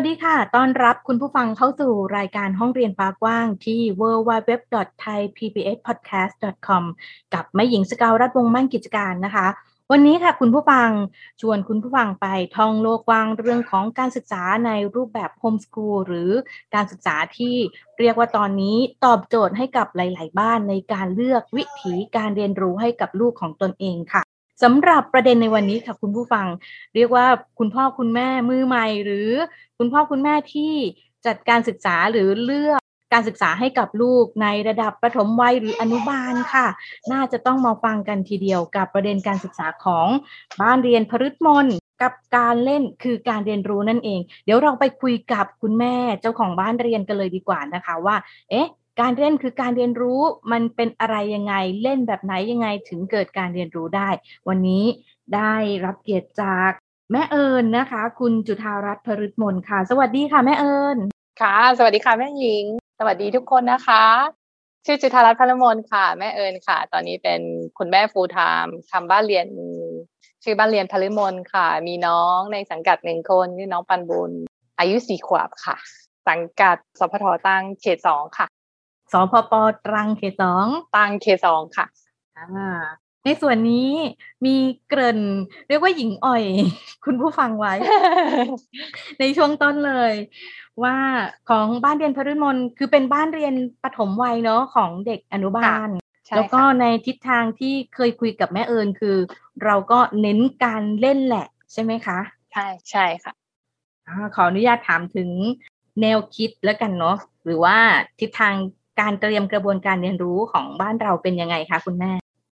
วัสดีค่ะ ต้อนรับคุณผู้ฟังเข้าสู่รายการห้องเรียนฟ้ากว้างที่ www.thaipbspodcast.com กับแม่หญิงสกาวรัฐวงมั่นกิจการนะคะ วันนี้ค่ะคุณผู้ฟังชวนคุณผู้ฟังไปท่องโลกกว้างเรื่องของการศึกษาในรูปแบบโฮมสกูลหรือการศึกษาที่เรียกว่าตอนนี้ตอบโจทย์ให้กับหลาย ๆ บ้านในการเลือกวิถีการเรียนรู้ให้กับลูกของตนเองค่ะ สำหรับประเด็นในวันนี้ค่ะคุณผู้ฟัง เรียกว่าคุณพ่อคุณแม่มือใหม่ หรือคุณพ่อคุณแม่ที่จัดการศึกษาหรือเลือกการศึกษาให้กับลูกในระดับประถมวัยหรืออนุบาลค่ะ น่าจะต้องมาฟังกันทีเดียวกับประเด็นการศึกษาของบ้านเรียนพฤตมนกับการเล่นคือการเรียนรู้นั่นเอง เดี๋ยวเราไปคุยกับคุณแม่เจ้าของบ้านเรียนกันเลยดีกว่านะคะว่า เอ๊ะ การเล่นคือการเรียนรู้มันเป็นอะไรยังไงเล่นแบบไหนยังไงถึงเกิดการเรียนรู้ได้ วันนี้ได้รับเกียรติจากแม่เอิญนะคะ คุณจุธารัตน์พฤตมนค่ะ สวัสดีค่ะแม่เอิญค่ะ สวัสดีค่ะแม่หญิง สวัสดีทุกคนนะคะ ชื่อจุธารัตน์พฤตมนค่ะ แม่เอิญค่ะ ตอนนี้เป็นคุณแม่ฟูลไทม์ทำบ้านเรียน ชื่อบ้านเรียนพฤมนค่ะ มีน้องในสังกัดหนึ่งคนชื่อน้องปันบุญ อายุสี่ขวบค่ะ สังกัดสพทตั้งเขตสองค่ะ สพปตรังเขตสองตั้งเขตสองค่ะอ่าในส่วนนี้มีเกริ่นเรียกว่าหญิงอ่อย คุณผู้ฟังไว้ ในช่วงต้นเลย ว่าของบ้านเรียนพฤมนคือเป็นบ้านเรียนปฐมวัยเนาะของเด็กอนุบาลใช่แล้วก็ค่ะในทิศทางที่เคยคุยกับแม่เอิญคือ เราก็เน้นการเล่นแหละใช่ไหมคะ ใช่ใช่ค่ะอาขออนุญาตถามถึงแนวคิดแล้วกันเนาะหรือว่าทิศทาง การเตรียมกระบวนการเรียนรู้ของบ้านเราเป็นยังไงคะคุณแม่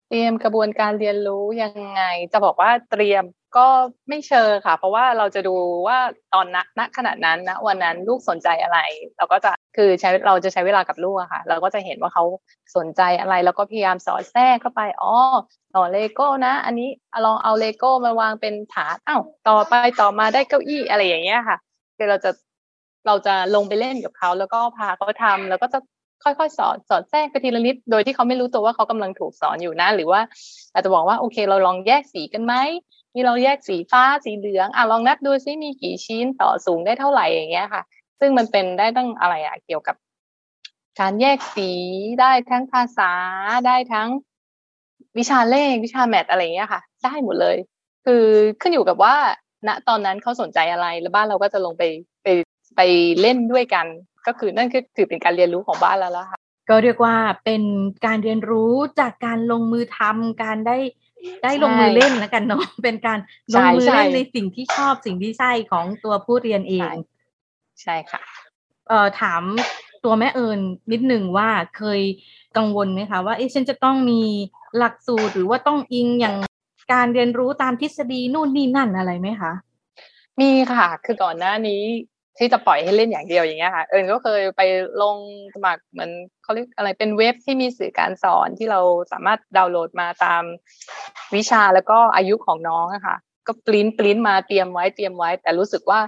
เตรียมกระบวนการเรียนรู้ยังไง จะบอกว่าเตรียมก็ไม่เชิงค่ะ เพราะว่าเราจะดูว่าตอนณณขณะนั้นนะวันนั้นลูกสนใจอะไร เราก็จะคือใช้เราจะใช้เวลากับลูกอะค่ะ เราก็จะเห็นว่าเขาสนใจอะไร แล้วก็พยายามสอดแทรกเข้าไปอ๋อต่อเลโก้นะ อันนี้ลองเอาเลโก้มาวางเป็นฐานอ้าวต่อไปต่อมาได้เก้าอี้อะไรอย่างเงี้ยค่ะคือเราจะเราจะลงไปเล่นกับเขาแล้วก็พาเขาทำแล้วก็จะ ค่อยๆ สอนสอดแทรกไปทีละนิดโดยที่เขาไม่รู้ตัวว่าเขากำลังถูกสอนอยู่นะ หรือว่าอาจจะบอกว่าโอเค เราลองแยกสีกันไหมมีเราแยกสีฟ้าสีเหลืองอะลองนับดูซิมีกี่ชิ้นต่อสูงได้เท่าไหร่อย่างเงี้ยค่ะ ซึ่งมันเป็นได้ตั้งอะไรอะเกี่ยวกับ การแยกสีได้ทั้งภาษาได้ทั้งวิชาเลขวิชาแมทอะไรเงี้ยค่ะ ได้หมดเลย คือขึ้นอยู่กับว่าณตอนนั้นเขาสนใจอะไรแล้วบ้านเราก็จะลงไปไปไปเล่นด้วยกัน ก็คือนั่นคือถือเป็นการเรียนรู้ของบ้านแล้วละค่ะ ก็เรียกว่าเป็นการเรียนรู้จากการลงมือทำการได้ได้ลงมือเล่นแล้วกันเนาะเป็นการลงมือเล่นใช่ในสิ่งที่ชอบสิ่งที่ใช่ของตัวผู้เรียนเอง ใช่ค่ะเอ่อถามตัวแม่เอิญนิดหนึ่งว่าเคยกังวลไหมคะว่าเอ๊ะฉันจะต้องมีหลักสูตรหรือว่าต้องอิงอย่างการเรียนรู้ตามทฤษฎีนู่นนี่นั่นอะไรไหมคะมีค่ะ คือก่อนหน้านี้ ที่จะปล่อยให้เล่นอย่างเดียวอย่างเงี้ยค่ะ เอิญก็เคยไปลงสมัครเหมือนเขาเรียกอะไรเป็นเว็บที่มีสื่อการสอนที่เราสามารถดาวน์โหลดมาตามวิชาแล้วก็อายุของน้องอะค่ะก็ปริ้นปริ้นมาเตรียมไว้เตรียมไว้ แต่รู้สึกว่า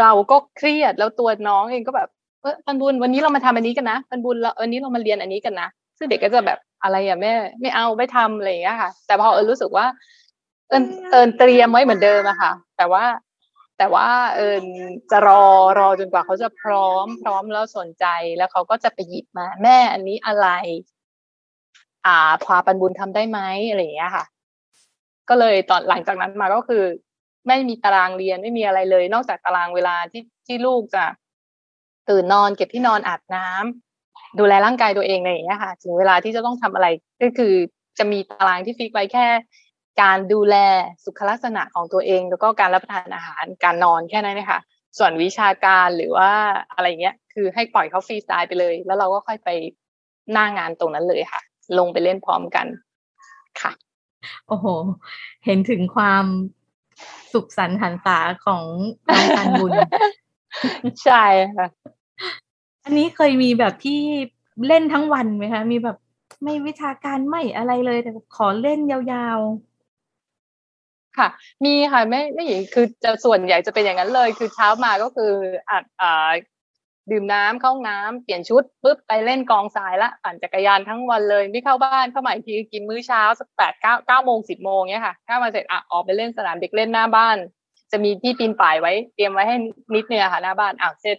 เราก็เครียดแล้วตัวน้องเองก็แบบเออปันบุญวันนี้เรามาทำอันนี้กันนะปันบุญแล้ววันนี้เรามาเรียนอันนี้กันนะซึ่งเด็กก็จะแบบอะไรอะแม่ไม่เอาไม่ทำอะไรอย่างเงี้ยค่ะ แต่พอเอิญรู้สึกว่า เอิญเอิญเตรียมไว้เหมือนเดิมอะค่ะ แต่ว่า แต่ว่าเอิญจะรอรอจนกว่าเขาจะพร้อม พร้อมแล้วสนใจแล้วเขาก็จะไปหยิบมา แม่อันนี้อะไร อ่าพาปันบุญทำได้ไหมอะไรอย่างเงี้ยค่ะ ก็เลยตอนหลังจากนั้นมาก็คือ ไม่มีตารางเรียนไม่มีอะไรเลย นอกจากตารางเวลาที่ที่ลูกจะตื่นนอนเก็บที่นอนอาบน้ำดูแลร่างกายตัวเองอะไรอย่างเงี้ยค่ะ ถึงเวลาที่จะต้องทำอะไร ก็คือจะมีตารางที่ฟิกไว้แค่ การดูแลสุขลักษณะของตัวเอง แล้วก็การรับประทานอาหารการนอนแค่นั้นนะคะส่วนวิชาการหรือว่าอะไรเงี้ย คือให้ปล่อยเขาฟรีสไตล์ไปเลย แล้วเราก็ค่อยไปหน้างานตรงนั้นเลยค่ะ ลงไปเล่นพร้อมกันค่ะ โอ้โห เห็นถึงความสุขสันต์หันษาของน้องการบุญ ใช่ค่ะ อันนี้เคยมีแบบที่เล่นทั้งวันไหมคะ มีแบบไม่วิชาการไม่อะไรเลยแต่ขอเล่นยาวๆ ค่ะ มีค่ะไม่ไม่หญิงคือจะส่วนใหญ่จะเป็นอย่างนั้นเลย คือเช้ามาก็คืออัดอ่าดื่มน้ำเข้าห้องน้ำเปลี่ยนชุดปุ๊บไปเล่นกองทรายละปั่นจักรยานทั้งวันเลยไม่เข้าบ้านเข้ามาอีกทีกินมื้อเช้าสักแปดเก้าเก้าโมงสิบโมงเนี้ยค่ะถ้ามาเสร็จอะออกไปเล่นสนามเด็กเล่นหน้าบ้าน จะมีที่ปีนป่ายไว้ เตรียมไว้ให้นิดเนียค่ะหน้าบ้านอะเสร็จ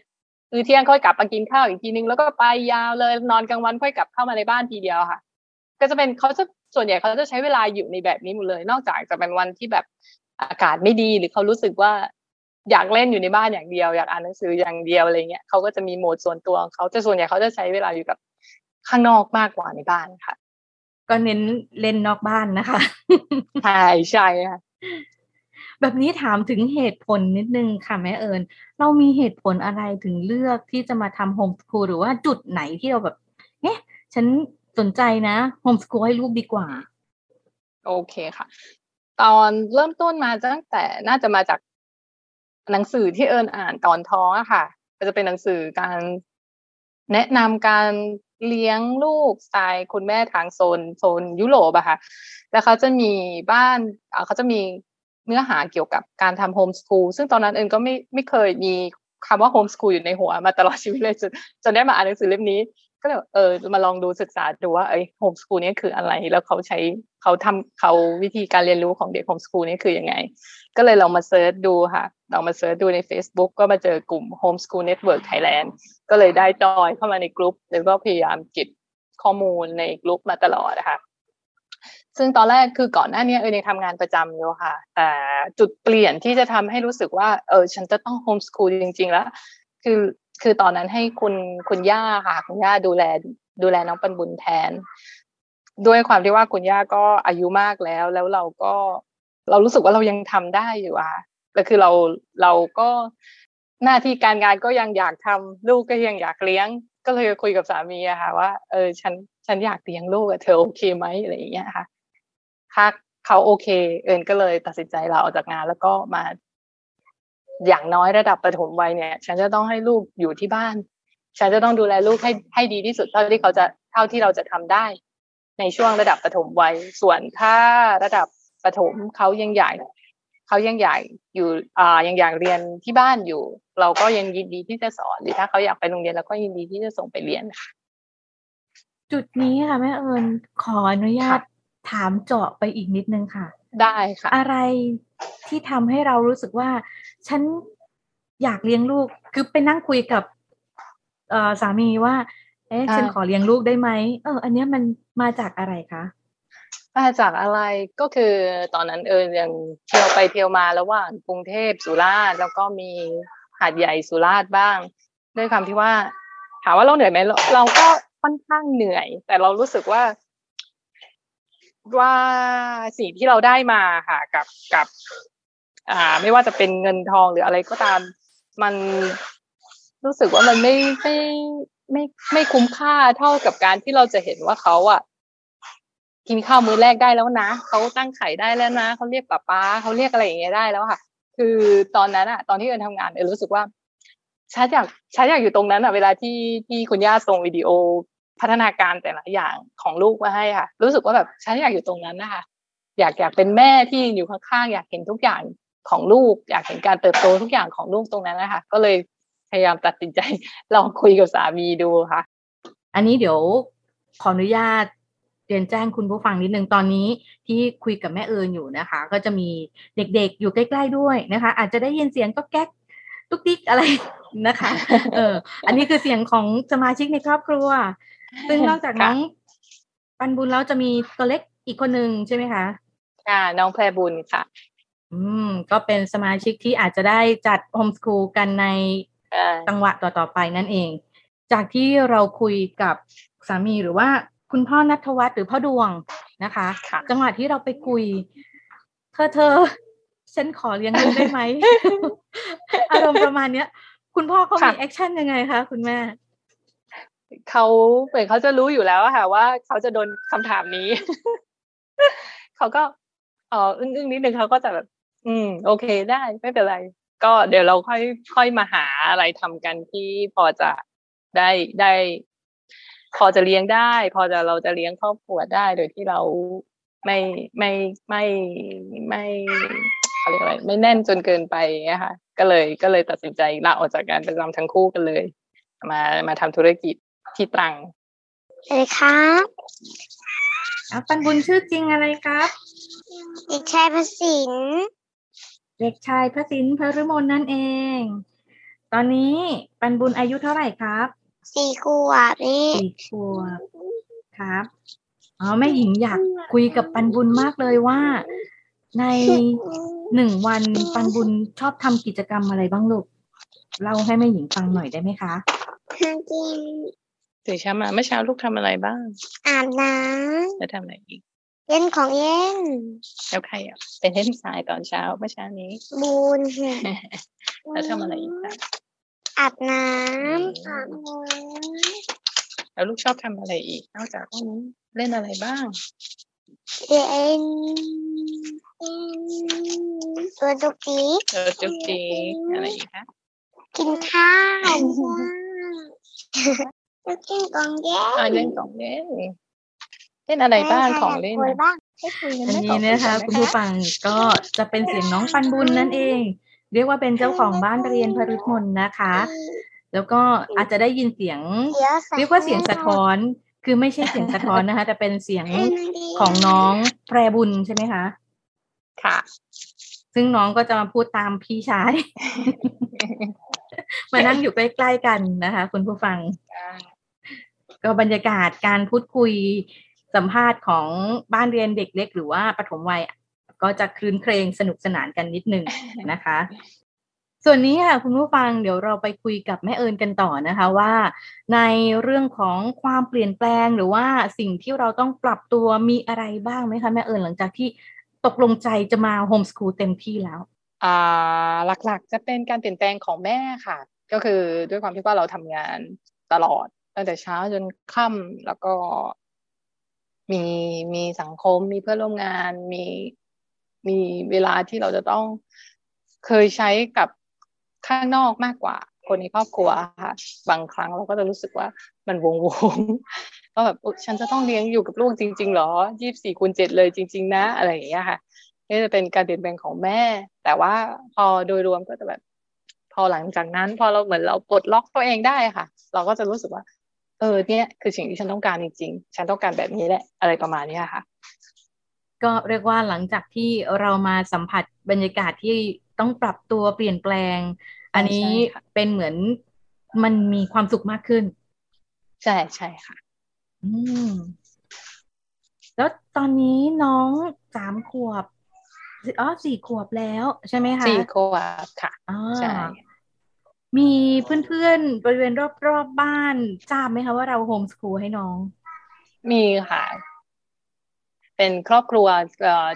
คือเที่ยงค่อยกลับมากินข้าวอีกทีนึงแล้วก็ไปยาวเลยนอนกลางวันค่อยกลับเข้ามาในบ้านทีเดียวค่ะ ก็จะเป็นเขาจะ ส่วนใหญ่เขาจะใช้เวลาอยู่ในแบบนี้หมดเลย นอกจากจะเป็นวันที่แบบอากาศไม่ดีหรือเขารู้สึกว่าอยากเล่นอยู่ในบ้านอย่างเดียว อยากอ่านหนังสืออย่างเดียวอะไรเงี้ยเขาก็จะมีโหมดส่วนตัวของเขาแต่ส่วนใหญ่เขาจะใช้เวลาอยู่กับข้างนอกมากกว่าในบ้านค่ะ ก็เน้นเล่นนอกบ้านนะคะใช่ใช่ค่ะแบบนี้ถามถึงเหตุผลนิดนึงค่ะแม่เอิญเรามีเหตุผลอะไรถึงเลือกที่จะมาทำโฮมสคูลหรือว่าจุดไหนที่เราแบบเอ๊ะฉัน สนใจนะโฮมสคูลให้ลูกดีกว่า โอเคค่ะ ตอนเริ่มต้นมาตั้งแต่น่าจะมาจากหนังสือที่เอิญอ่านตอนท้องอะค่ะก็จะเป็นหนังสือการแนะนำการเลี้ยงลูกสไตล์คุณแม่ทางโซนโซนยุโรปอะค่ะ แล้วเขาจะมีบ้านเขาจะมีเนื้อหาเกี่ยวกับการทำโฮมสคูลซึ่งตอนนั้นเอิญก็ไม่ไม่เคยมีคำว่าโฮมสคูลอยู่ในหัวมาตลอดชีวิตเลยจนจนได้มาอ่านหนังสือเล่มนี้ ก็เลยเออมาลองดูศึกษาดูว่าไอ้โฮมสคูลนี้คืออะไร แล้วเขาใช้เขาทำเขาวิธีการเรียนรู้ของเด็กโฮมสคูลนี้คือยังไง ก็เลยลองมา search ดูค่ะลองมา search ดูใน Facebook ก็มาเจอกลุ่ม Homeschool Network Thailand ก็เลยได้จอยเข้ามาในกลุ่มแล้วก็พยายามเก็บข้อมูลในกลุ่มมาตลอดนะคะซึ่งตอนแรกคือก่อนหน้านี้เออยังทำงานประจำอยู่ค่ะ แต่จุดเปลี่ยนที่จะทำให้รู้สึกว่าเออฉันจะต้องโฮมสคูลจริงๆแล้ว คือคือตอนนั้นให้คุณคุณย่าค่ะ คุณย่าดูแลดูแลน้องปันบุญแทน ด้วยความที่ว่าคุณย่าก็อายุมากแล้ว แล้วเราก็เรารู้สึกว่าเรายังทำได้อยู่อะแต่คือเราเราก็หน้าที่การงานก็ยังอยากทำลูกก็ยังอยากเลี้ยง ก็เลยคุยกับสามีอะค่ะ ว่าเออฉันฉันอยากเลี้ยงลูกอะเธอโอเคไหมอะไรอย่างเงี้ยค่ะถ้าเขาโอเค เอิญก็เลยตัดสินใจลาออกจากงาน แล้วก็มา อย่างน้อยระดับประถมวัยเนี่ย ฉันจะต้องให้ลูกอยู่ที่บ้าน ฉันจะต้องดูแลลูกให้ให้ดีที่สุดเท่าที่เขาจะเท่าที่เราจะทำได้ ในช่วงระดับประถมวัย ส่วนถ้าระดับประถมเขายังใหญ่เขายังใหญ่อยู่อ่ายังอยากเรียนที่บ้านอยู่ เราก็ยังยินดีที่จะสอนหรือถ้าเขาอยากไปโรงเรียนเราก็ยินดีที่จะส่งไปเรียนค่ะจุดนี้ค่ะแม่เอิญขออนุญาตถามเจาะไปอีกนิดนึงค่ะ ได้ค่ะ อะไรที่ทำให้เรารู้สึกว่า ฉันอยากเลี้ยงลูก คือไปนั่งคุยกับเออสามีว่า เอ๊ะฉันขอเลี้ยงลูกได้ไหมเออ อันนี้มันมาจากอะไรคะมาจากอะไรก็คือตอนนั้นเออยังเที่ยวไปเที่ยวมาระหว่างกรุงเทพสุราษฎร์แล้วก็มีหาดใหญ่สุราษฎร์บ้าง ด้วยคำที่ว่า ถามว่าเราเหนื่อยไหมเราก็ค่อนข้างเหนื่อย แต่เรารู้สึกว่า ว่าสิ่งที่เราได้มาค่ะกับกับ อ่า ไม่ว่าจะเป็นเงินทองหรืออะไรก็ตาม มันรู้สึกว่ามันไม่ไม่ไม่ไม่คุ้มค่าเท่ากับการที่เราจะเห็นว่าเขาอะกินข้าวมื้อแรกได้แล้วนะเขาตั้งไข่ได้แล้วนะเขาเรียกป้าป้าเขาเรียกอะไรอย่างเงี้ยได้แล้วค่ะ คือตอนนั้นอะตอนที่เอิญทำงานเอิญรู้สึกว่าฉันอยากฉันอยากอยู่ตรงนั้นอะเวลาที่ที่คุณย่าส่งวิดีโอ พัฒนาการแต่ละอย่างของลูกมาให้ค่ะ รู้สึกว่าแบบฉันอยากอยู่ตรงนั้นนะคะอยากอยากเป็นแม่ที่อยู่ข้างๆอยากเห็นทุกอย่างของลูก อยากเห็นการเติบโตทุกอย่างของลูกตรงนั้นนะคะก็เลยพยายามตัดสินใจลองคุยกับสามีดูค่ะ อันนี้เดี๋ยวขออนุญาตเรียนแจ้งคุณผู้ฟังนิดนึงตอนนี้ที่คุยกับแม่เอิญอยู่นะคะ ก็จะมีเด็กๆอยู่ใกล้ๆด้วยนะคะ อาจจะได้ยินเสียงก็แก๊กตุ๊กติ๊กอะไรนะคะ เออ อันนี้คือเสียงของสมาชิกในครอบครัว ซึ่งนอกจากน้องปันบุญแล้วจะมีตัวเล็กอีกคนหนึ่งใช่ไหมคะค่ะน้องแพรบุญค่ะ อืม ก็เป็นสมาชิกที่อาจจะได้จัดโฮมสคูลกันในจังหวะต่อๆไปนั่นเอง จากที่เราคุยกับสามีหรือว่าคุณพ่อนัทวัฒน์หรือพ่อดวงนะคะคะจังหวะที่เราไปคุย เธอเธอฉันขอเลี้ยงลูกได้ไหม อารมณ์ประมาณเนี้ย คุณพ่อเขามี action ยังไงคะคุณแม่ เขาเหมือนเขาจะรู้อยู่แล้วค่ะ ว่าเขาจะโดนคำถามนี้ เขาก็อ๋ออึ้งอึ้งนิดนึงเขาก็จะแบบ อืม โอเคได้ไม่เป็นไร ก็เดี๋ยวเราค่อยค่อยมาหาอะไรทำกันที่พอจะได้ได้ พอจะเลี้ยงได้ พอจะเราจะเลี้ยงครอบครัวได้โดยที่เราไม่ไม่ไม่ไม่เขาเรียกอะไร ไม่แน่นจนเกินไปนะคะก็เลยก็เลยตัดสินใจลาออกจากการประจำทั้งคู่กันเลย มามาทำธุรกิจ ที่ตรังสวัสดีครับอะปันบุญชื่อจริงอะไรครับ เด็กชายประสินเด็กชายพระสินพฤมลนั่นเอง ตอนนี้ปันบุญอายุเท่าไหร่ครับสี่ขวบนี่สี่ขวบครับอ๋อแม่หญิงอยากคุยกับปันบุญมากเลยว่า ในหนึ่งวันปันบุญชอบทำกิจกรรมอะไรบ้างลูกเล่าให้แม่หญิงฟังหน่อยได้ไหมคะทานกิน ตื่นเช้ามาเมื่อเช้าลูกทำอะไรบ้าง อาบน้แล้วทำอะไรอีกำเล่นของเล่นแล้วใครอะเป็นเล่นทรายตอนเช้าเมื่อเช้านี้ บูนค่ะแล้วทำอะไรอีกคะอาบน้ำอาบน้แล้วลูกชอบทำอะไรอีก นอกจากพวกนี้เล่นอะไรบ้างำเล่นตัวดุกดิกเออจุกจิกอะไรอีกคะกินข้าว แล้วกินกองแย่อ่าเล่นของเล่นเล่นอะไรบ้างของเล่นคุยน่ะบ้างให้คุยกัอันได้นี้ขอบนะคะณคุณผู้ฟังก็จะเป็นเสียงน้องปันบุญนั่นเอง เรียกว่าเป็นเจ้าของบ้านเรียนพรุษมนนะคะ แล้วก็อาจจะได้ยินเสียงดี๋วใเรียกว่าเสียงสะท้อน คือไม่ใช่เสียงสะท้อนนะคะ แต่เป็นเสียงของน้องแพรบุญใช่ไหมคะ ค่ะ ซึ่งน้องก็จะมาพูดตามพี่ชาย มานั่งอยู่ใกล้ๆกันนะคะ คุณผู้ฟัง ก็บรรยากาศการพูดคุยสัมภาษณ์ของบ้านเรียนเด็กเล็ก หรือว่าปฐมวัย ก็จะคลืนเครงสนุกสนานกันนิดหนึ่งนะคะ ส่วนนี้ค่ะคุณผู้ฟังเดี๋ยวเราไปคุยกับแม่เอิญกันต่อนะคะว่า ในเรื่องของความเปลี่ยนแปลงหรือว่าสิ่งที่เราต้องปรับตัวมีอะไรบ้างไหมคะแม่เอิญหลังจากที่ตกลงใจจะมาโฮมสคูลเต็มที่แล้วอ่า หลักๆจะเป็นการเปลี่ยนแปลงของแม่ค่ะ ก็คือด้วยความที่ว่าเราทำงานตลอดตั้งแต่เช้าจนค่ำแล้วก็มีมีสังคมมีเพื่อนร่วมงานมีมีเวลาที่เราจะต้องเคยใช้กับข้างนอกมากกว่า คนในครอบครัวค่ะบางครั้งเราก็จะรู้สึกว่ามันวงวงๆก็แบบฉันจะต้องเลี้ยงอยู่กับลูกจริง ๆ หรอยี่สิบสี่คูณเจ็ดเลยจริง ๆ นะ อะไรอย่างเงี้ยค่ะ นี่จะเป็นการเปลี่ยนแปลงของแม่ แต่ว่าพอโดยรวมก็จะแบบ พอหลังจากนั้น พอเราเหมือนเราปลดล็อกตัวเองได้ค่ะ เราก็จะรู้สึกว่า เออเนี่ยคือสิ่งที่ฉันต้องการจริงๆ ฉันต้องการแบบนี้แหละอะไรประมาณเนี้ยค่ะ ก็เรียกว่าหลังจากที่เรามาสัมผัสบรรยากาศที่ต้องปรับตัวเปลี่ยนแปลง อันนี้ใช่ค่ะเป็นเหมือนมันมีความสุขมากขึ้น ใช่ใช่ค่ะ อืมแล้วตอนนี้น้องสามขวบ อ๋อสี่ขวบแล้วใช่ไหมคะสี่ขวบค่ะอ่าใช่มีเพื่อนๆบริเวณรอบๆบบ้านทราบไหมคะว่าเราโฮมสคูลให้น้อง มีค่ะ เป็นครอบครัวเอ่อ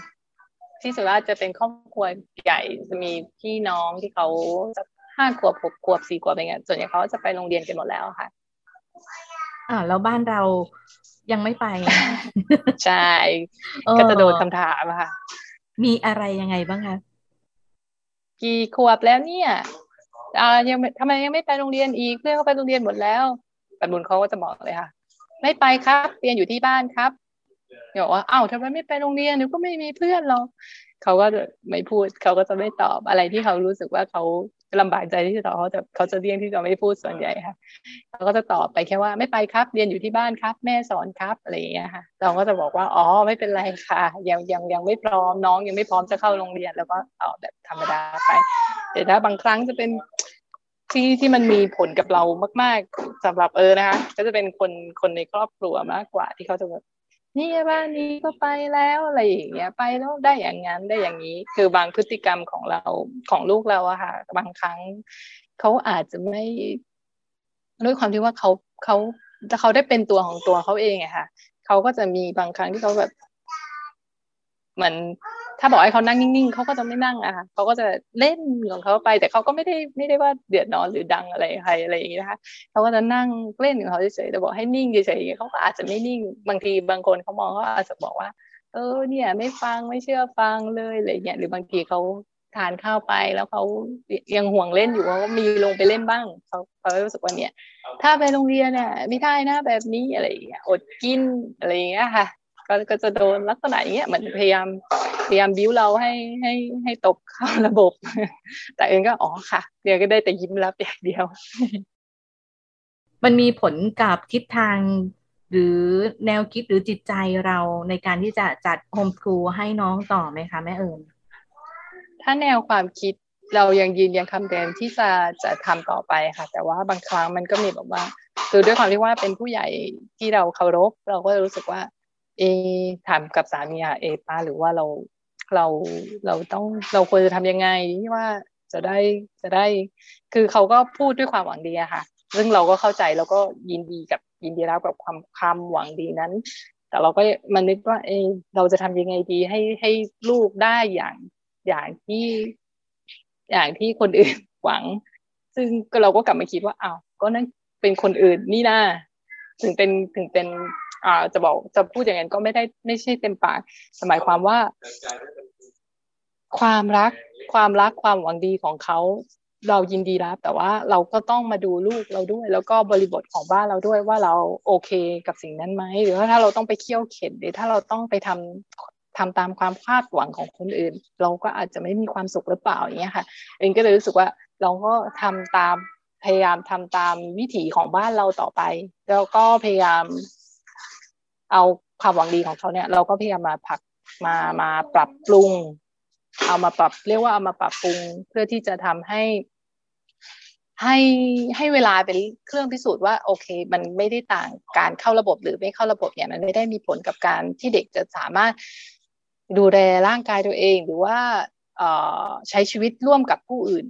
ที่สุราษฎร์จะเป็นครอบครัวใหญ่จะมีพี่น้องที่เขาจะห้าขวบหกขวบสี่ขวบอะไรเงี้ยส่วนใหญ่เขาจะไปโรงเรียนกันหมดแล้วค่ะอ่าแล้วบ้านเรายังไม่ไป ใช่เออก็จะโดนคำถามอะค่ะ มีอะไรยังไงบ้างคะกี่ขวบแล้วเนี่ยอ่ายังทำไมยังไม่ไปโรงเรียนอีกเพื่อนเขาไปโรงเรียนหมดแล้วปัดบุญเขาก็จะบอกเลยค่ะ ไม่ไปครับเรียนอยู่ที่บ้านครับเดี๋ยวว่าเอ้าทำไมไม่ไปโรงเรียนหนูก็ไม่มีเพื่อนหรอกเขาก็ไม่พูดเขาก็จะไม่ตอบอะไรที่เขารู้สึกว่าเขา ลำบากใจที่จะตอบเขาจะเขาจะเลี่ยงที่จะไม่พูดส่วนใหญ่ค่ะเขาก็จะตอบไปแค่ว่าไม่ไปครับเรียนอยู่ที่บ้านครับ แม่สอนครับอะไรอย่างเงี้ยค่ะ เราก็จะบอกว่าอ๋อไม่เป็นไรค่ะ ยังยังยังไม่พร้อมน้องยังไม่พร้อมจะเข้าโรงเรียน แล้วก็ตอบแบบธรรมดาไป แต่ถ้าบางครั้งจะเป็นที่ที่มันมีผลกับเรามาก ๆสำหรับเออนะคะ ก็จะเป็นคนคนในครอบครัวมากกว่าที่เขาจะแบบ นี่บ้านนี้ก็ไปแล้วอะไรอย่างเงี้ยไปแล้วได้อย่างนั้นได้อย่างนี้ คือบางพฤติกรรมของเราของลูกเราอะค่ะ บางครั้งเขาอาจจะไม่ด้วยความที่ว่าเขาเขาถ้าเขาได้เป็นตัวของตัวเขาเองอะค่ะเขาก็จะมีบางครั้งที่เขาแบบเหมือน ถ้าบอกให้เขานั่งนิ่งๆเขาก็จะไม่นั่งอะค่ะเขาก็จะเล่นของเขาไป แต่เขาก็ไม่ได้ไม่ได้ว่าเดือดร้อนหรือดังอะไรใครอะไรอย่างนี้นะคะเขาก็จะนั่งเล่นของเขาเฉยๆแต่บอกให้นิ่งเฉยๆเงี้ยเขาก็อาจจะไม่นิ่งบางทีบางคนเขามองเขาอาจจะบอกว่า เออเนี่ยไม่ฟังไม่เชื่อฟังเลยอะไรเงี้ยหรือบางทีเขาทานข้าวไปแล้วเขายังห่วงเล่นอยู่เขาก็มีลงไปเล่นบ้างเขาเขารู้สึกว่าเนี่ย ถ้าไปโรงเรียนเนี่ยไม่ได้นะแบบนี้อะไรอย่างเงี้ยอดกินอะไรอย่างเงี้ยค่ะ ก็ก็จะโดนลักษณะอย่างเงี้ยเหมือนพยายามพยายามบิ้วเราให้ให้ให้ตกเข้าระบบ แต่เองก็อ๋อค่ะเดี๋ยวก็ได้แต่ยิ้มรับอย่างเดียว มันมีผลกับทิศทางหรือแนวคิดหรือจิตใจเราในการที่จะจัดโฮมสคูลให้น้องต่อไหมคะแม่เอิญถ้าแนวความคิดเรายังยืนยันคำเดิมที่จะจะทำต่อไปค่ะ แต่ว่าบางครั้งมันก็มีแบบว่า คือด้วยความที่ว่าเป็นผู้ใหญ่ที่เราเคารพ เราก็รู้สึกว่า เอถามกับสามีอะเอป้าหรือว่าเราเราเราต้องเราควรจะทำยังไงที่ว่าจะได้จะได้ คือเขาก็พูดด้วยความหวังดีอะค่ะ ซึ่งเราก็เข้าใจแล้วก็ยินดีกับยินดีรับกับความความหวังดีนั้น แต่เราก็มันนึกว่า เออเราจะทำยังไงดีให้ให้ลูกได้อย่างอย่างที่อย่างที่คนอื่นหวัง ซึ่งเราก็กลับมาคิดว่าอ้าวก็นั่นเป็นคนอื่นนี่นะถึงเป็นถึงเป็น อ่าจะบอกจะพูดอย่างนั้นก็ไม่ได้ไม่ใช่เต็มปากหมายความว่า ความรัก ความรักความหวังดีของเขาเรายินดีรับ แต่ว่าเราก็ต้องมาดูลูกเราด้วย แล้วก็บริบทของบ้านเราด้วยว่าเราโอเคกับสิ่งนั้นไหมหรือว่าถ้าเราต้องไปเคี่ยวเข็นหรือถ้าเราต้องไปทำทำตามความคาดหวังของคนอื่น เราก็อาจจะไม่มีความสุขหรือเปล่าอย่างเงี้ยค่ะเองก็เลยรู้สึกว่าเราก็ทำตามพยายามทำตามวิถีของบ้านเราต่อไป แล้วก็พยายาม เอาความหวังดีของเขาเนี่ย เราก็พยายามมาผักมามาปรับปรุง เอามาปรับเรียกว่าเอามาปรับปรุงเพื่อที่จะทำให้ ให้ให้เวลาเป็นเครื่องพิสูจน์ว่าโอเค มันไม่ได้ต่างการเข้าระบบหรือไม่เข้าระบบเนี่ยมันไม่ได้มีผลกับการที่เด็กจะสามารถดูแลร่างกายตัวเอง หรือว่าใช้ชีวิตร่วมกับผู้อื่น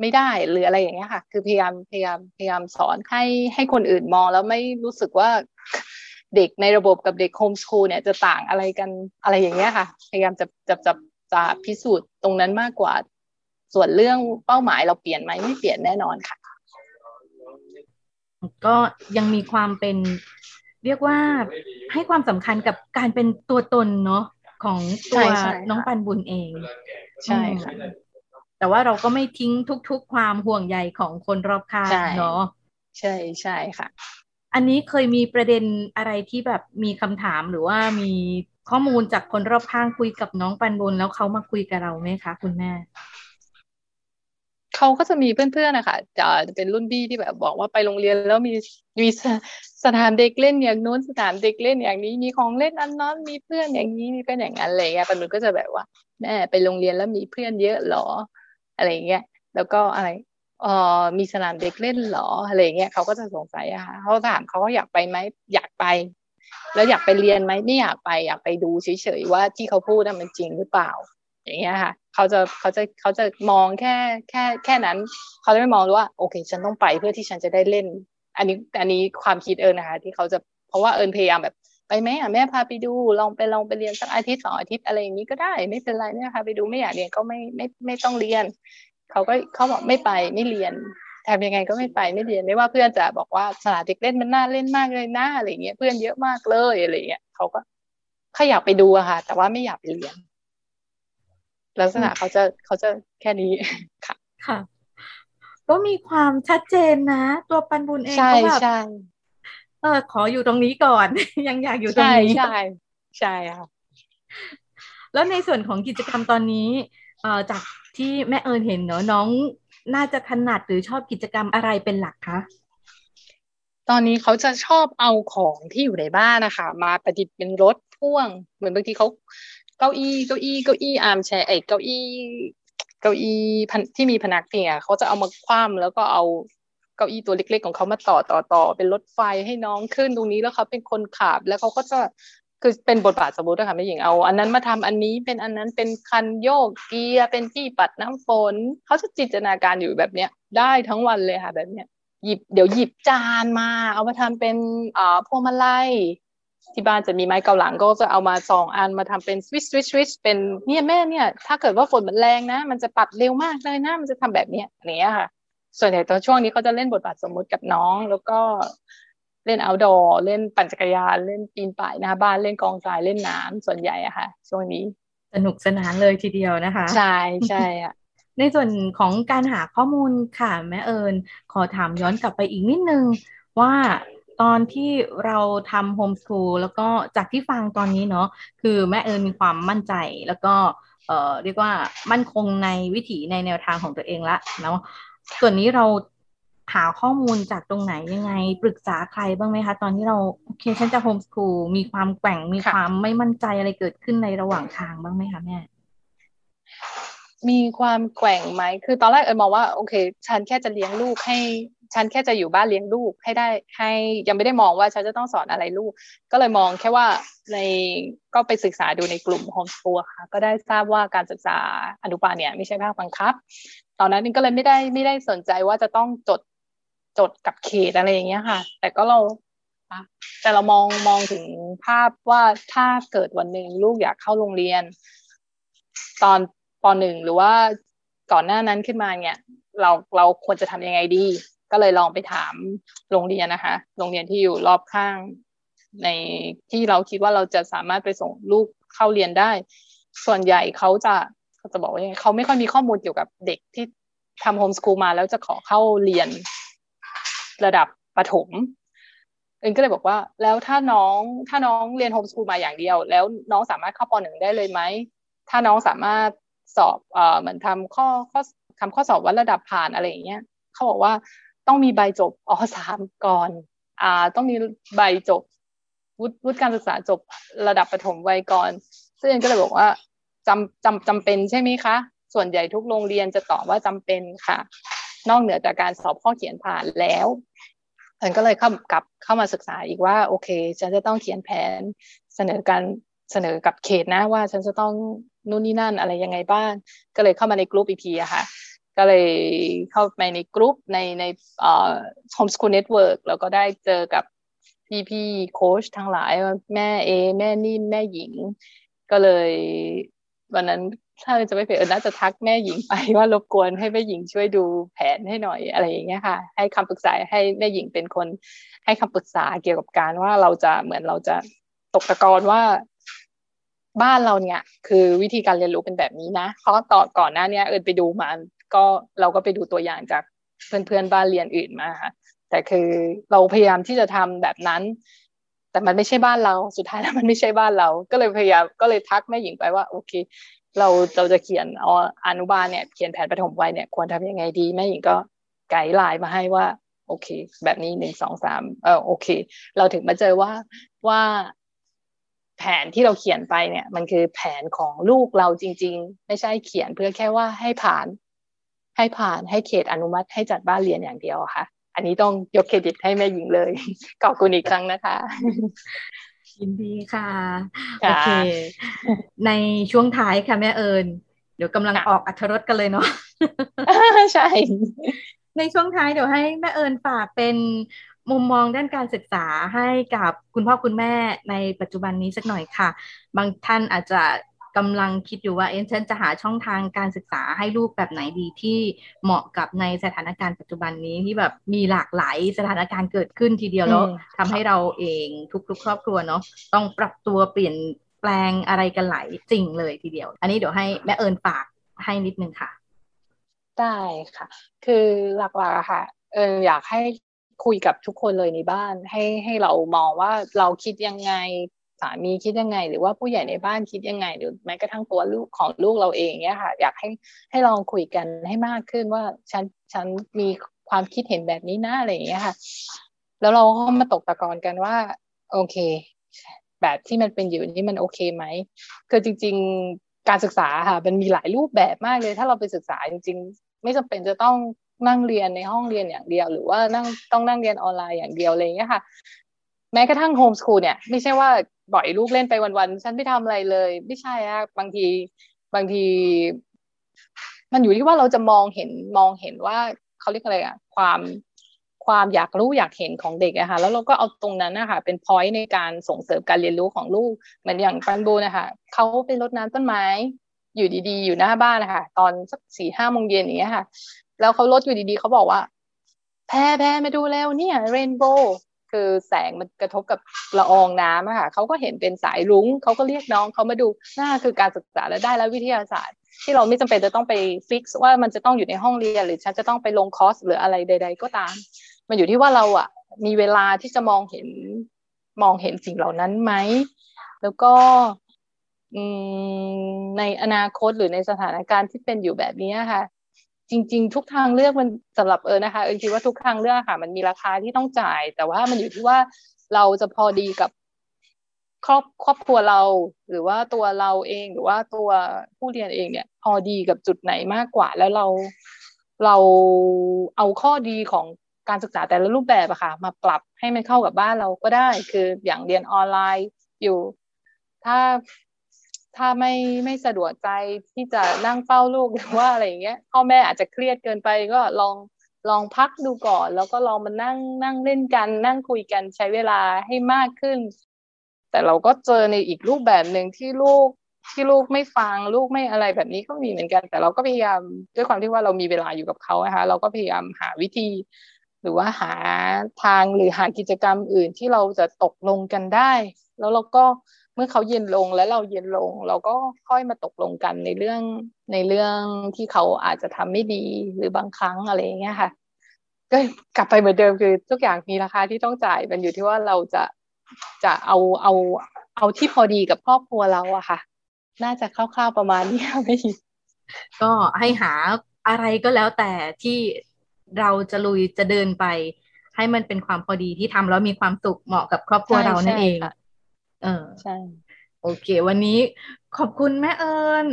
ไม่ได้หรืออะไรอย่างเงี้ยค่ะ คือพยายามพยายามพยายามสอนให้ให้คนอื่นมองแล้วไม่รู้สึกว่า เด็กในระบบกับเด็กโฮมสคูลเนี่ยจะต่างอะไรกันอะไรอย่างเงี้ยค่ะ พยายามจะจะจะจะพิสูจน์ตรงนั้นมากกว่า ส่วนเรื่องเป้าหมายเราเปลี่ยนไหมไม่เปลี่ยนแน่นอนค่ะ ก็ยังมีความเป็นเรียกว่าให้ความสำคัญกับการเป็นตัวตนเนาะของตัวน้องปันบุญเอง ใช่ค่ะแต่ว่าเราก็ไม่ทิ้งทุกๆ ความห่วงใยของคนรอบข้างเนาะใช่ใช่ค่ะ อันนี้เคยมีประเด็นอะไรที่แบบมีคำถามหรือว่ามีข้อมูลจากคนรอบข้างคุยกับน้องปันบุญแล้วเขามาคุยกับเราไหมคะ คุณแม่เขาก็จะมีเพื่อนๆนะคะจะเป็นรุ่นพี่ที่แบบบอกว่าไปโรงเรียนแล้วมีมีสถานเด็กเล่นอย่างนู้นสถานเด็กเล่นอย่างนี้มีของเล่นอันนั้นมีเพื่อนอย่างนี้มีเพื่อนอย่างนั้นอะไรเงี้ยปันนุก็จะแบบว่า แม่ไปโรงเรียนแล้วมีเพื่อนเยอะหรออะไรเงี้ยแล้วก็อะไร เออมีสนามเด็กเล่นหรออะไรเงี้ยเขาก็จะสงสัยอะค่ะเขาถามเขาว่าอยากไปไหมอยากไป แล้วอยากไปเรียนไหมไม่อยากไปอยากไปดูเฉยๆว่าที่เขาพูดนั้นมันจริงหรือเปล่า อย่างเงี้ยค่ะเขาจะเขาจะเขาจะมองแค่แค่แค่นั้น เขาจะไม่มองว่า โอเค ฉันต้องไปเพื่อที่ฉันจะได้เล่น อันนี้อันนี้ความคิดเอิญนะคะ ที่เขาจะเพราะว่าเอิญพยายามแบบไปไหมอะแม่พาไปดูลองไปลองไปเรียนสักอาทิตย์สองอาทิตย์อะไรอย่างนี้ก็ได้ ไม่เป็นไรแม่พาไปดูไม่อยากเรียนก็ไม่ไม่ไม่ต้องเรียน เขาก็เขาบอกไม่ไปไม่เรียนทำยังไงก็ไม่ไปไม่เรียนไม่ว่าเพื่อนจะบอกว่าสนามเด็กเล่นมันน่าเล่นมากเลยนะอะไรเงี้ยเพื่อนเยอะมากเลยอะไรเงี้ยเขาก็เขาอยากไปดูอะค่ะ แต่ว่าไม่อยากไปเรียน ลักษณะเขาจะเขาจะแค่นี้ค่ะ ค่ะ ก็มีความชัดเจนนะ ตัวปันบุญเองก็แบบเออขออยู่ตรงนี้ก่อน ยังอยากอยู่ตรงนี้ ใช่ ใช่ค่ะแล้วในส่วนของกิจกรรมตอนนี้ เอ่อจาก ที่แม่เอิญเห็นเนาะน้องน่าจะถนัดหรือชอบกิจกรรมอะไรเป็นหลักคะตอนนี้เขาจะชอบเอาของที่อยู่ในบ้านนะคะมาประดิษฐ์เป็นรถพ่วง เหมือนบางทีเขาเก้าอี้เก้าอี้เก้าอี้ armchair ไอ้เก้าอี้เก้าอี้ที่มีพนักเนี่ยเขาจะเอามาคว่ำแล้วก็เอาเก้าอี้ตัวเล็ก ๆ ของเขามาต่อต่อต่อเป็นรถไฟให้น้องขึ้นตรงนี้แล้วเขาเป็นคนขับ แล้วเขาก็จะ คือเป็นบทบาทสมมตินะคะแม่หญิงเอา อันนั้นมาทำอันนี้เป็นอันนั้นเป็นคันโยกเกียร์เป็นที่ปัดน้ำฝนเขาจะจินตนาการอยู่แบบเนี้ยได้ทั้งวันเลยค่ะแบบเนี้ยหยิบเดี๋ยวหยิบจานมา เอามาทำเป็นอ่าพวงมาลัยที่บ้านจะมีไม้เกาหลังก็จะเอามาสองอันมาทำเป็นสวิชสวิชสวิชเป็นเนี่ยแม่เนี่ย ถ้าเกิดว่าฝนมันแรงนะ มันจะปัดเร็วมากเลยนะมันจะทำแบบเนี้ยเนี้ยค่ะ ส่วนใหญ่ตอนช่วงนี้เขาจะเล่นบทบาทสมมุติกับน้อง แล้วก็ เล่นเอาดอร์เล่นปั่นจักรยานเล่นปีนป่ายหน้าบ้านเล่นกองทรายเล่นน้ำส่วนใหญ่อะค่ะ ช่วงนี้สนุกสนานเลยทีเดียวนะคะ ใช่ใช่อะในส่วนของการหาข้อมูลค่ะแม่เอิญขอถามย้อนกลับไปอีกนิดนึง ว่าตอนที่เราทำโฮมส o ูลแล้วก็จากที่ฟังตอนนี้เนาะคือแม่เอิญมีความมั่นใจแล้วก็เอ่อเรียกว่ามั่นคงในวิถีในแนวทางของตัวเองละเนาะส่วนนี้เรา หาข้อมูลจากตรงไหนยังไง ปรึกษาใครบ้างไหมคะ ตอนที่เราโอเคฉันจะโฮมส o ูลมีความแกว่งมีความไม่มั่นใจอะไรเกิดขึ้นในระหว่างทางบ้างไหมคะแม่มีความแกว่งไหม คือตอนแรกเออมองว่าโอเค ฉันแค่จะเลี้ยงลูกให้ ฉันแค่จะอยู่บ้านเลี้ยงลูกให้ได้ ให้ยังไม่ได้มองว่าฉันจะต้องสอนอะไรลูก ก็เลยมองแค่ว่าในก็ไปศึกษาดูในกลุ่มโฮมสกูลค่ะ ก็ได้ทราบว่าการศึกษาอนุบาลเนี่ยไม่ใช่ภาคบังคับ ตอนนั้นก็เลยไม่ได้ไม่ได้สนใจว่าจะต้องจด จดกับเขตอะไรอย่างเงี้ยค่ะ แต่ก็เราแต่เรามองมองถึงภาพว่าถ้าเกิดวันหนึ่งลูกอยากเข้าโรงเรียน ตอนปหนึ่งหรือว่าก่อนหน้านั้นขึ้นมาเนี่ย เราเราควรจะทำยังไงดี ก็เลยลองไปถามโรงเรียนนะคะ โรงเรียนที่อยู่รอบข้าง ในที่เราคิดว่าเราจะสามารถไปส่งลูกเข้าเรียนได้ ส่วนใหญ่เขาจะเขาจะบอกว่าเขาไม่ค่อยมีข้อมูลเกี่ยวกับเด็กที่ทำโฮมสกูลมาแล้วจะขอเข้าเรียน ระดับประถมเอ็นก็เลยบอกว่า แล้วถ้าน้องถ้าน้องเรียนโฮมสกูลมาอย่างเดียว แล้วน้องสามารถเข้าปหนึ่งได้เลยไหมถ้าน้องสามารถสอบเอ่อเหมือนทำข้อข้อทำข้อสอบวัดระดับผ่านอะไรอย่างเงี้ยเขาบอกว่าต้องมีใบจบอสามก่อนอ่าต้องมีใบจบวุฒิวุฒิการศึกษาจบระดับประถมวัยก่อน ซึ่งเอ็นก็เลยบอกว่าจำจำจำเป็นใช่ไหมคะ ส่วนใหญ่ทุกโรงเรียนจะตอบว่าจำเป็นค่ะ นอกเหนือจากการสอบข้อเขียนผ่านแล้วเอ็นก็เลยเข้ากลับเข้ามาศึกษาอีกว่า โอเค ฉันจะต้องเขียนแผนเสนอการเสนอกับเขตนะว่าฉันจะต้องนู่นนี่นั่นอะไรยังไงบ้าง ก็เลยเข้ามาในกลุ่มอีพีอะค่ะก็เลยเข้าไปในกลุ่มในในเอ่อ homeschool network แล้วก็ได้เจอกับพี่พี่โค้ชทั้งหลายแม่เอ แม่นิ่มแม่หญิง ก็เลยวันนั้น ถ้าจะไม่ผิดเออน่าจะทักแม่หญิงไปว่ารบกวนให้แม่หญิงช่วยดูแผนให้หน่อยอะไรอย่างเงี้ยค่ะ ให้คำปรึกษาให้แม่หญิงเป็นคน ให้คำปรึกษาเกี่ยวกับการว่าเราจะเหมือนเราจะตกตะกอนว่าบ้านเราเนี่ย คือวิธีการเรียนรู้เป็นแบบนี้นะเพราะต่อก่อนหน้านี้เอิญไปดูมา ก็เราก็ไปดูตัวอย่างจากเพื่อนๆบ้านเรียนอื่นมาค่ะแต่คือเราพยายามที่จะทำแบบนั้น แต่มันไม่ใช่บ้านเราสุดท้ายแล้วมันไม่ใช่บ้านเรา ก็เลยพยายามก็เลยทักแม่หญิงไปว่า โอเค เราเราจะเขียนเอาอนุบาลเนี่ยเขียนแผนปฐมวัยเนี่ยควรทำยังไงดีแม่หญิงก็ไกด์ไลน์มาให้ว่า โอเค แบบนี้หนึ่งสองสามเออโอเค เราถึงมาเจอว่าว่าแผนที่เราเขียนไปเนี่ย มันคือแผนของลูกเราจริง ๆ ไม่ใช่เขียนเพื่อแค่ว่าให้ผ่าน ให้ผ่านให้เขตอนุมัติให้จัดบ้านเรียนอย่างเดียวค่ะ อันนี้ต้องยกเครดิตให้แม่หญิงเลยขอบคุณอีกครั้งนะคะ ยินดีค่ะ โอเค ในช่วงท้ายค่ะแม่เอิญเดี๋ยวกำลังออกอัธรสกันเลยเนาะใช่ ในช่วงท้ายเดี๋ยวให้แม่เอิญฝากเป็นมุมมองด้านการศึกษาให้กับคุณพ่อคุณแม่ในปัจจุบันนี้สักหน่อยค่ะ บางท่านอาจจะ กำลังคิดอยู่ว่าเอ็นฉันจะหาช่องทางการศึกษาให้ลูกแบบไหนดีที่เหมาะกับในสถานการณ์ปัจจุบันนี้ที่แบบมีหลากหลายสถานการณ์เกิดขึ้นทีเดียวแล้วทำให้เราเองทุกๆ ครอบครัวเนาะต้องปรับตัวเปลี่ยนแปลงอะไรกันหลายสิ่งเลยทีเดียว อันนี้เดี๋ยวให้แม่เอิญฝากให้นิดนึงค่ะ ได้ค่ะ คือหลักๆค่ะ เอออยากให้คุยกับทุกคนเลยในบ้าน ให้ให้เรามองว่าเราคิดยังไง สามีคิดยังไง หรือว่าผู้ใหญ่ในบ้านคิดยังไง หรือแม้กระทั่งตัวลูกของลูกเราเองเนี่ยค่ะ อยากให้ให้ลองคุยกันให้มากขึ้นว่าฉันฉันมีความคิดเห็นแบบนี้นะอะไรอย่างเงี้ยค่ะ แล้วเราก็มาตกตะกอนกันว่า โอเค แบบที่มันเป็นอยู่นี่มันโอเคไหมคือจริง ๆการศึกษาค่ะมันมีหลายรูปแบบมากเลย ถ้าเราไปศึกษาจริง ๆ ไม่จำเป็นจะต้องนั่งเรียนในห้องเรียนอย่างเดียว หรือว่านั่งต้องนั่งเรียนออนไลน์อย่างเดียวอะไรอย่างเงี้ยค่ะ แม้กระทั่งโฮมสคูลเนี่ย ไม่ใช่ว่าปล่อยลูกเล่นไปวันๆฉันไม่ทำอะไรเลย ไม่ใช่อะบางทีบางที มันอยู่ที่ว่าเราจะมองเห็นมองเห็นว่าเขาเรียกอะไรอะความความอยากรู้อยากเห็นของเด็กอะค่ะแล้วเราก็เอาตรงนั้นนะคะเป็นพอยต์ในการส่งเสริมการเรียนรู้ของลูกเหมือนอย่างปันบูนะคะเขาไปรดน้ำต้นไม้ อยู่ดีๆ อยู่หน้าบ้านนะคะตอนสักสี่ห้าโมงเย็นอย่างเงี้ยค่ะ แล้วเขาลดอยู่ดีๆเขาบอกว่าแพ้แพ้มาดูแล้วเนี่ยเรนโบว์ คือแสงมันกระทบกับละอองน้ำอะค่ะเขาก็เห็นเป็นสายรุ้งเขาก็เรียกน้องเขามาดูน่าคือการศึกษาและได้แล้ววิทยาศาสตร์ ที่เราไม่จำเป็นจะต้องไปฟิกซ์ว่ามันจะต้องอยู่ในห้องเรียนหรือฉันจะต้องไปลงคอร์สหรืออะไรใด ๆ ก็ตาม มันอยู่ที่ว่าเราอะมีเวลาที่จะมองเห็นมองเห็นสิ่งเหล่านั้นไหมแล้วก็ในอนาคตหรือในสถานการณ์ที่เป็นอยู่แบบนี้ค่ะ จริง ๆ ทุกทางเลือกมันสำหรับเออนะคะเออคิดว่าทุกทางเลือกค่ะ มันมีราคาที่ต้องจ่าย แต่ว่ามันอยู่ที่ว่าเราจะพอดีกับครอบครอบครัวเรา หรือว่าตัวเราเองหรือว่าตัวผู้เรียนเองเนี่ย พอดีกับจุดไหนมากกว่า แล้วเราเราเอาข้อดีของการศึกษาแต่ละรูปแบบอะค่ะ มาปรับให้มันเข้ากับบ้านเราก็ได้ คืออย่างเรียนออนไลน์อยู่ ถ้า ถ้าไม่ไม่สะดวกใจที่จะนั่งเฝ้าลูกหรือว่าอะไรอย่างเงี้ยพ่อแม่อาจจะเครียดเกินไปก็ลองลองพักดูก่อน แล้วก็ลองมานั่งนั่งเล่นกัน นั่งคุยกันใช้เวลาให้มากขึ้น แต่เราก็เจอในอีกรูปแบบหนึ่งที่ลูกที่ลูกไม่ฟังลูกไม่อะไรแบบนี้ก็มีเหมือนกัน แต่เราก็พยายามด้วยความที่ว่าเรามีเวลาอยู่กับเขานะคะเราก็พยายามหาวิธี หรือว่าหาทางหรือหากิจกรรมอื่นที่เราจะตกลงกันได้ แล้วเราก็ เมื่อเขาเย็นลงและเราเย็นลง เราก็ค่อยมาตกลงกันในเรื่องในเรื่องที่เขาอาจจะทำไม่ดีหรือบางครั้งอะไรอย่างเงี้ยค่ะ ก็กลับไปเหมือนเดิมคือทุกอย่างมีราคาที่ต้องจ่ายมันอยู่ที่ว่าเราจะจะเอาเอาเอาที่พอดีกับครอบครัวเราอะค่ะ น่าจะคร่าวๆประมาณนี้ไม่ก็ให้หาอะไรก็แล้วแต่ที่เราจะลุยจะเดินไป ให้มันเป็นความพอดีที่ทำแล้วมีความสุขเหมาะกับครอบครัวเรานั่นเอง เออใช่ โอเค วันนี้ขอบคุณแม่เอิญ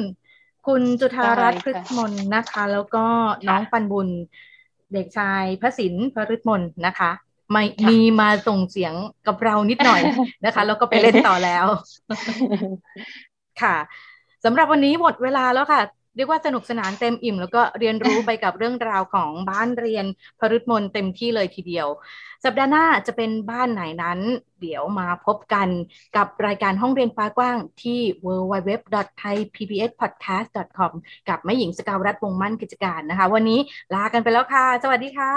คุณจุธารัตน์พฤกมนนะคะ แล้วก็น้องปันบุญ เด็กชายพระศิลป์พฤกมนนะคะไม่มีมาส่งเสียงกับเรานิดหน่อยนะคะ แล้วก็ไปเล่นต่อแล้ว ค่ะสำหรับวันนี้หมดเวลาแล้วค่ะ เรียกว่าสนุกสนานเต็มอิ่ม แล้วก็เรียนรู้ไปกับเรื่องราวของบ้านเรียนพรุษมนเต็มที่เลยทีเดียว สัปดาห์หน้าจะเป็นบ้านไหนนั้น เดี๋ยวมาพบกันกับรายการห้องเรียนฟ้ากว้างที่ www.thaipbspodcast.com กับแม่หญิงสกาวรัฐวงมั่นกิจการนะคะ วันนี้ลากันไปแล้วค่ะ สวัสดีค่ะ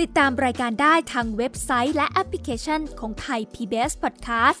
ติดตามรายการได้ทางเว็บไซต์และแอปพลิเคชันของไทย PBS Podcast